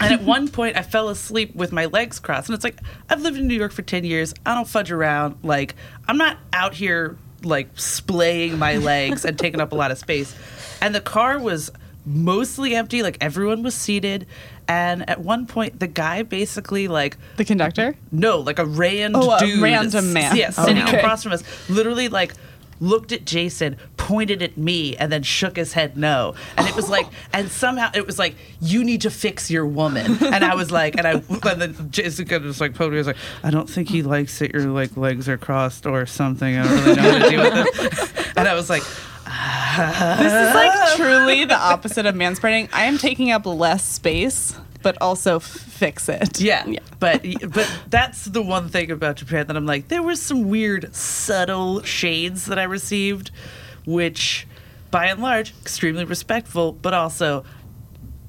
Speaker 3: and at one point, I fell asleep with my legs crossed, and it's like I've lived in New York for ten years. I don't fudge around. Like I'm not out here like splaying my legs and taking up a lot of space. And the car was mostly empty. Like everyone was seated. And at one point, the guy basically like
Speaker 1: the conductor.
Speaker 3: no, like a random
Speaker 1: Oh, a
Speaker 3: dude.
Speaker 1: random man.
Speaker 3: Yeah, sitting
Speaker 1: Okay.
Speaker 3: across from us. Literally, like, looked at Jason, pointed at me, and then shook his head no. And it was like, *laughs* and somehow it was like, you need to fix your woman. And I was like, and I, *laughs* and then Jason kind of just like poked me. I was like, I don't think he likes that your like legs are crossed or something. I don't really know how to deal with it. *laughs* And I was like,
Speaker 1: This is like truly the opposite of manspreading. I am taking up less space, but also f- fix it.
Speaker 3: Yeah, but but that's the one thing about Japan that I'm like, there was some weird subtle shades that I received, which, by and large, extremely respectful, but also,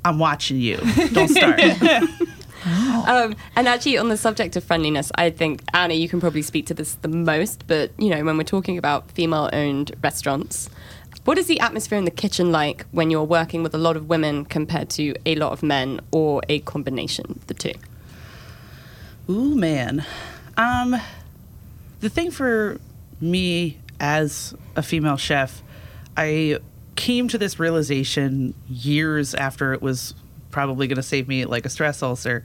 Speaker 3: I'm watching you. Don't start. *laughs*
Speaker 2: Um, and actually, on the subject of friendliness, I think Anna, you can probably speak to this the most. But you know, when we're talking about female-owned restaurants, what is the atmosphere in the kitchen like when you're working with a lot of women compared to a lot of men, or a combination of the two?
Speaker 3: Ooh, man. Um, the thing for me as a female chef, I came to this realization years after it was probably going to save me like a stress ulcer.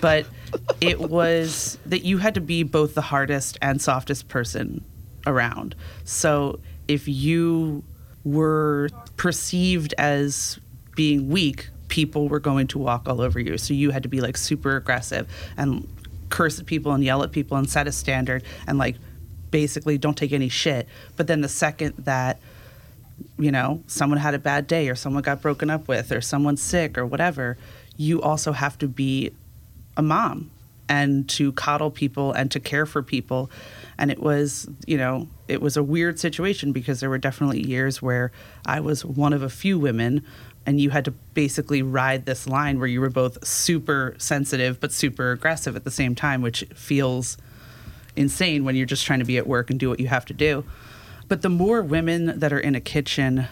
Speaker 3: But *laughs* it was that you had to be both the hardest and softest person around. So if you were perceived as being weak, people were going to walk all over you. So you had to be like super aggressive and curse at people and yell at people and set a standard and like basically don't take any shit. But then the second that you know, someone had a bad day or someone got broken up with or someone's sick or whatever, you also have to be a mom and to coddle people and to care for people. And it was, you know, it was a weird situation because there were definitely years where I was one of a few women and you had to basically ride this line where you were both super sensitive but super aggressive at the same time, which feels insane when you're just trying to be at work and do what you have to do. But the more women that are in a kitchen,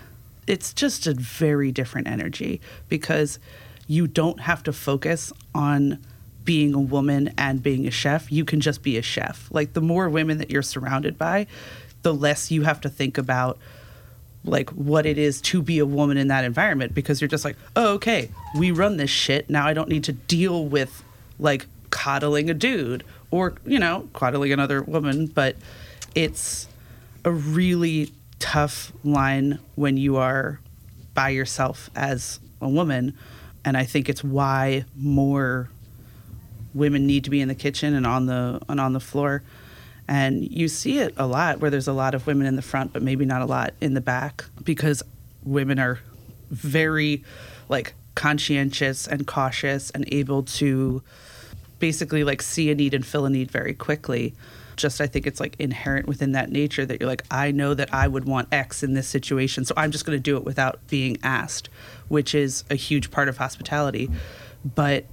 Speaker 3: it's just a very different energy because you don't have to focus on being a woman and being a chef. You can just be a chef. Like the more women that you're surrounded by, the less you have to think about like what it is to be a woman in that environment because you're just like, oh, okay, we run this shit. Now I don't need to deal with like coddling a dude or, you know, coddling another woman. But it's a really tough line when you are by yourself as a woman. And I think it's why more women need to be in the kitchen and on the and on the floor. And you see it a lot where there's a lot of women in the front, but maybe not a lot in the back because women are very like conscientious and cautious and able to basically like see a need and fill a need very quickly. Just I think it's like inherent within that nature that you're like, I know that I would want X in this situation, so I'm just going to do it without being asked, which is a huge part of hospitality. But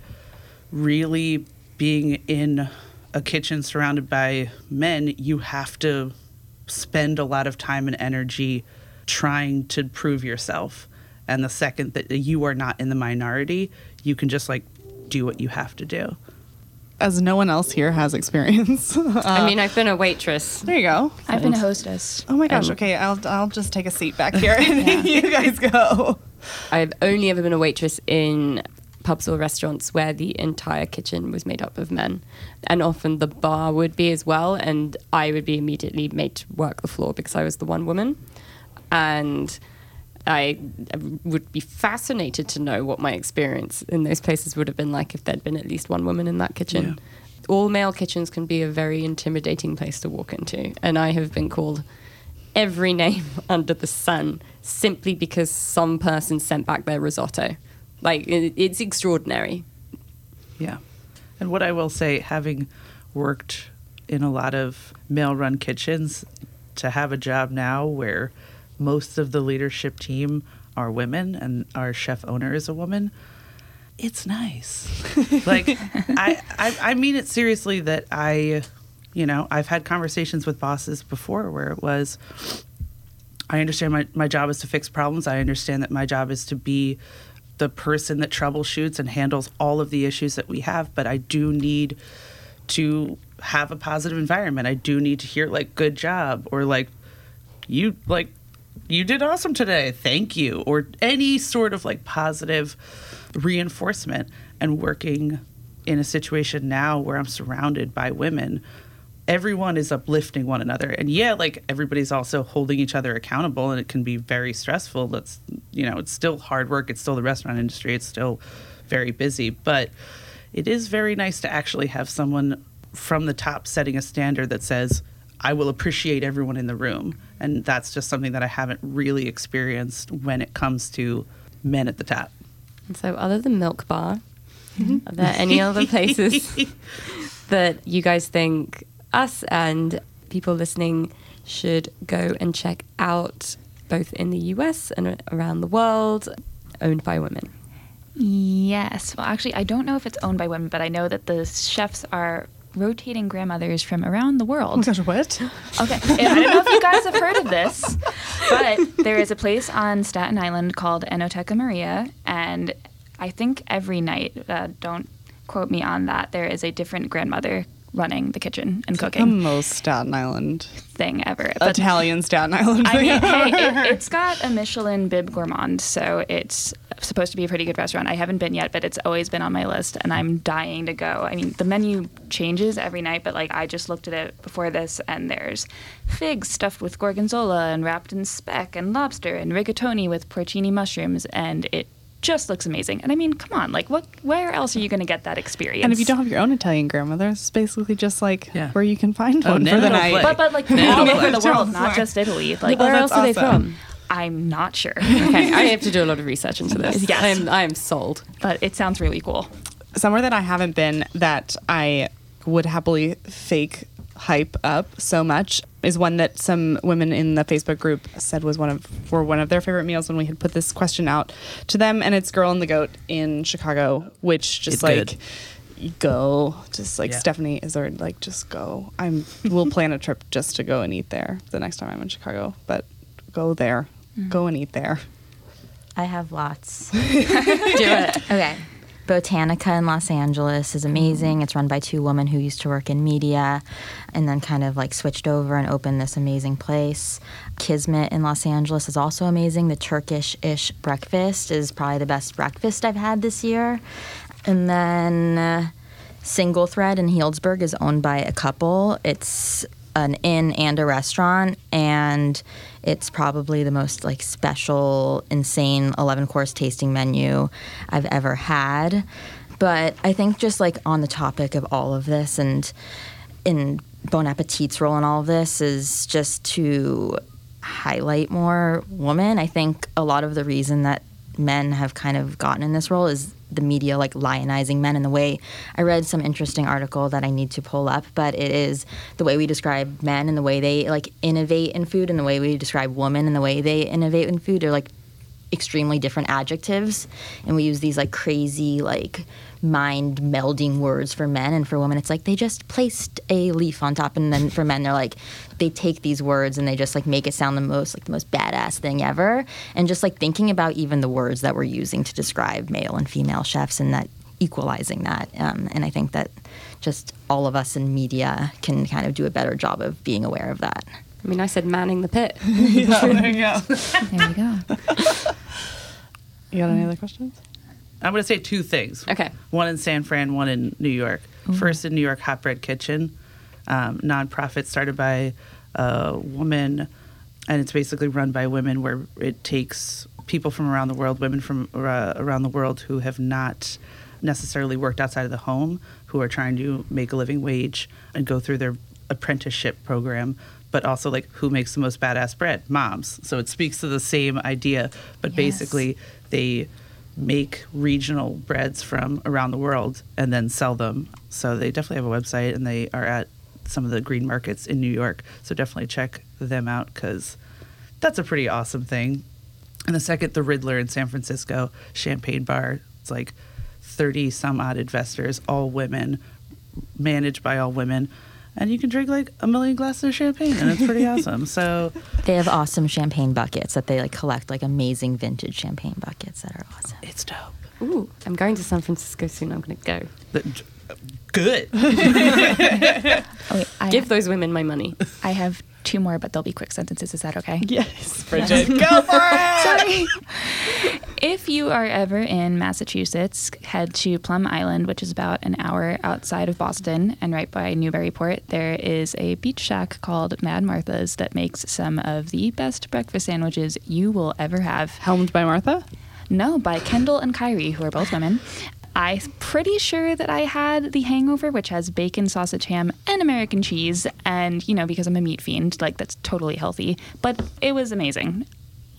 Speaker 3: really being in a kitchen surrounded by men, you have to spend a lot of time and energy trying to prove yourself. And the second that you are not in the minority, you can just like do what you have to do.
Speaker 1: As no one else here has experience. Uh, *laughs*
Speaker 2: I mean, I've been a waitress.
Speaker 1: there you go.
Speaker 4: I've been a hostess.
Speaker 1: Oh my gosh.
Speaker 2: Um,
Speaker 1: Okay, I'll I'll just take a seat back here and *laughs* you guys go.
Speaker 2: I've only ever been a waitress in pubs or restaurants where the entire kitchen was made up of men. And often the bar would be as well. And I would be immediately made to work the floor because I was the one woman. And I would be fascinated to know what my experience in those places would have been like if there'd been at least one woman in that kitchen. All male kitchens can be a very intimidating place to walk into. And I have been called every name *laughs* under the sun simply because some person sent back their risotto. Like, it, it's extraordinary.
Speaker 3: Yeah. And what I will say, having worked in a lot of male run kitchens, to have a job now where most of the leadership team are women and our chef owner is a woman, it's nice. *laughs* like, I, I, I mean it seriously that I, you know, I've had conversations with bosses before where it was, I understand my, my job is to fix problems. I understand that my job is to be the person that troubleshoots and handles all of the issues that we have, but I do need to have a positive environment. I do need to hear like good job or like you like you did awesome today. Thank you or any sort of like positive reinforcement and working in a situation now where I'm surrounded by women everyone is uplifting one another. And yeah, like everybody's also holding each other accountable and it can be very stressful. That's, you know, it's still hard work. It's still the restaurant industry. It's still very busy. But it is very nice to actually have someone from the top setting a standard that says, I will appreciate everyone in the room. And that's just something that I haven't really experienced when it comes to men at the top.
Speaker 2: And so, other than Milk Bar, *laughs* are there any other places *laughs* that you guys think us and people listening should go and check out, both in the US and around the world, owned by women?
Speaker 4: Yes. Well, actually, I don't know if it's owned by women, but I know that the chefs are rotating grandmothers from around the
Speaker 1: Oh my
Speaker 4: world.
Speaker 1: gosh, *laughs* what?
Speaker 4: Okay. And I don't know if you guys have heard of this, but there is a place on Staten Island called Enoteca Maria, and I think every night, uh, don't quote me on that, there is a different grandmother running the kitchen and cooking.
Speaker 1: The most Staten Island,
Speaker 4: thing ever. But
Speaker 1: Italian Staten Island.
Speaker 4: I
Speaker 1: thing
Speaker 4: mean, hey, it, it's got a Michelin bib gourmand, so it's supposed to be a pretty good restaurant. I haven't been yet, but it's always been on my list, and I'm dying to go. I mean, the menu changes every night, but like I just looked at it before this, and there's figs stuffed with gorgonzola and wrapped in speck, and lobster, and rigatoni with porcini mushrooms, and it just looks amazing. And I mean, come on, like what? Where else are you going to get that experience?
Speaker 1: And if you don't have your own Italian grandmother, it's basically just like
Speaker 3: Yeah.
Speaker 1: where you can find
Speaker 3: Oh,
Speaker 1: one for the night.
Speaker 4: but but like *laughs* all over the world, not just Italy. Like
Speaker 2: Where
Speaker 1: that's
Speaker 2: else are they from?
Speaker 4: I'm not sure. *laughs*
Speaker 2: Okay, I have to do a lot of research into this.
Speaker 4: Yes.
Speaker 2: I am, I am sold.
Speaker 4: but it sounds really cool.
Speaker 1: Somewhere that I haven't been that I would happily fake hype up so much is one that some women in the Facebook group said was one of were one of their favorite meals when we had put this question out to them and it's Girl and the Goat in Chicago, which just
Speaker 3: It's
Speaker 1: like
Speaker 3: good.
Speaker 1: go just like
Speaker 3: Yeah.
Speaker 1: Stephanie Izard like just go. I'm we'll plan a trip just to go and eat there the next time I'm in Chicago. But go there. Mm. Go and eat there.
Speaker 5: I have lots. *laughs*
Speaker 2: Do it.
Speaker 5: Okay. Botanica in Los Angeles is amazing. It's run by two women who used to work in media and then kind of like switched over and opened this amazing place. Kismet in Los Angeles is also amazing. The Turkish ish breakfast is probably the best breakfast I've had this year. And then uh, Single Thread in Healdsburg is owned by a couple. It's an inn and a restaurant and it's probably the most like special insane 11 course tasting menu i've ever had. But i think just like on the topic of all of this and in bon appetit's role in all of this is just to highlight more women. I think a lot of the reason that men have kind of gotten in this role is the media like lionizing men in the way. I read some interesting article that I need to pull up, but it is the way we describe men and the way they like innovate in food and the way we describe women and the way they innovate in food are like extremely different adjectives. And we use these like crazy like mind melding words for men and for women. It's like they just placed a leaf on top and then for men they're like they take these words and they just like make it sound the most like the most badass thing ever. And just like thinking about even the words that we're using to describe male and female chefs and that equalizing that um, and i think that just all of us in media can kind of do a better job of being aware of that
Speaker 2: I mean, I said manning the pit. *laughs*
Speaker 1: yeah, there you go.
Speaker 4: There you go.
Speaker 1: You got any other questions?
Speaker 3: I'm going to say two things.
Speaker 2: Okay.
Speaker 3: One in San Fran, one in New York. First in New York, Hot Bread Kitchen, um, nonprofit started by a woman, and it's basically run by women where it takes people from around the world, women from uh, around the world who have not necessarily worked outside of the home, who are trying to make a living wage and go through their apprenticeship program, but also like who makes the most badass bread? Moms. So it speaks to the same idea, but
Speaker 5: Yes.
Speaker 3: basically they make regional breads from around the world and then sell them. So they definitely have a website and they are at some of the green markets in New York. So definitely check them out because that's a pretty awesome thing. And the second, the Riddler in San Francisco, champagne bar. It's like 30 some odd investors, all women, managed by all women. And you can drink like a million glasses of champagne, and it's pretty *laughs* awesome. So,
Speaker 5: They have awesome champagne buckets that they like collect like amazing vintage champagne buckets that are awesome.
Speaker 3: it's dope.
Speaker 2: Ooh, I'm going to San Francisco soon. I'm going to go.
Speaker 3: The- uh, Good.
Speaker 4: Oh, wait, I,
Speaker 2: Give those women my money.
Speaker 4: I have two more, but they'll be quick sentences. Is that okay?
Speaker 1: Yes, *laughs* Bridget. Go for it. *laughs*
Speaker 4: Sorry. If you are ever in Massachusetts, head to Plum Island, which is about an hour outside of Boston and right by Newburyport. There is a beach shack called Mad Martha's that makes some of the best breakfast sandwiches you will ever have.
Speaker 1: Helmed by Martha?
Speaker 4: No, by Kendall and Kyrie, who are both women. I'm pretty sure that I had the hangover, which has bacon, sausage, ham, and American cheese. And, you know, because I'm a meat fiend, like that's totally healthy. But it was amazing.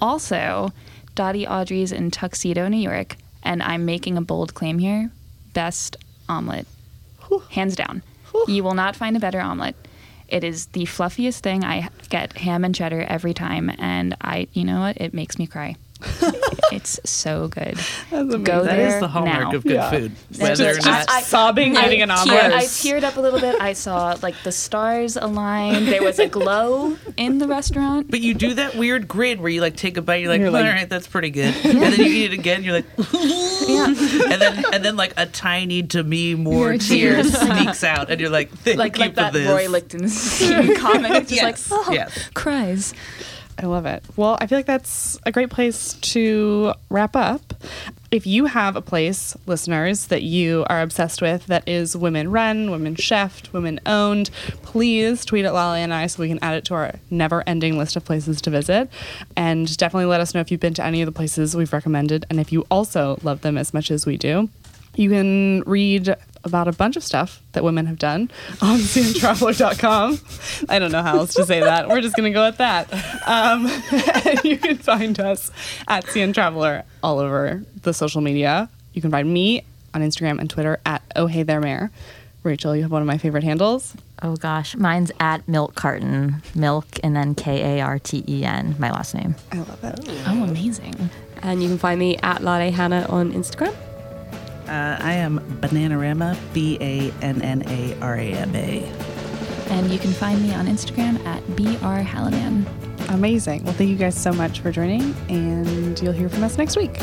Speaker 4: Also, Dottie Audrey's in Tuxedo, New York. And I'm making a bold claim here best omelet. Hands down. You will not find a better omelet. It is the fluffiest thing. I get ham and cheddar every time. And I, you know what? It makes me cry. *laughs* it's so good.
Speaker 1: amazing.
Speaker 4: Go
Speaker 3: That
Speaker 4: there
Speaker 3: is the hallmark
Speaker 4: now.
Speaker 3: of good
Speaker 1: Yeah.
Speaker 3: food.
Speaker 4: It's
Speaker 3: Whether or
Speaker 4: just-
Speaker 3: not
Speaker 4: I- *laughs*
Speaker 1: sobbing
Speaker 4: I
Speaker 1: eating an omelet.
Speaker 4: I teared up a little bit. I saw like the stars align. There was a glow in the restaurant.
Speaker 3: But you do that weird grid where you like take a bite, you're like,
Speaker 1: You're like-
Speaker 3: right, that's pretty good, and then you eat it again, you're like,
Speaker 4: Yeah. *laughs*
Speaker 3: and then and then like a tiny to me more
Speaker 4: Your
Speaker 3: tear
Speaker 4: tears.
Speaker 3: sneaks out, and you're like, thank
Speaker 4: Like
Speaker 3: you
Speaker 4: like
Speaker 3: for
Speaker 4: that
Speaker 3: this.
Speaker 4: Roy Lichton scene comment. It's just
Speaker 3: Yes,
Speaker 4: like oh,
Speaker 3: yes.
Speaker 4: cries.
Speaker 1: I love it. Well, I feel like that's a great place to wrap up. If you have a place, listeners, that you are obsessed with that is women run, women chefed, women owned, please tweet at Lale and I so we can add it to our never ending list of places to visit. And definitely let us know if you've been to any of the places we've recommended and if you also love them as much as we do. You can read about a bunch of stuff that women have done on cntraveler.com. I don't know how else to say that. We're just going to go with that. Um, *laughs* and you can find us at CN Traveler all over the social media. You can find me on Instagram and Twitter at Oh Hey There Mayor. Rachel, you have one of my favorite handles.
Speaker 5: Oh gosh, mine's at Milk Carton, Milk and then K A R T E N, my last name.
Speaker 1: I love it.
Speaker 4: Oh, amazing.
Speaker 2: And you can find me at Lale Hannah on Instagram.
Speaker 3: Uh, I am Bananarama, B A N N A R A M A.
Speaker 4: And you can find me on Instagram at br Hallinan.
Speaker 1: Amazing. Well, thank you guys so much for joining, and you'll hear from us next week.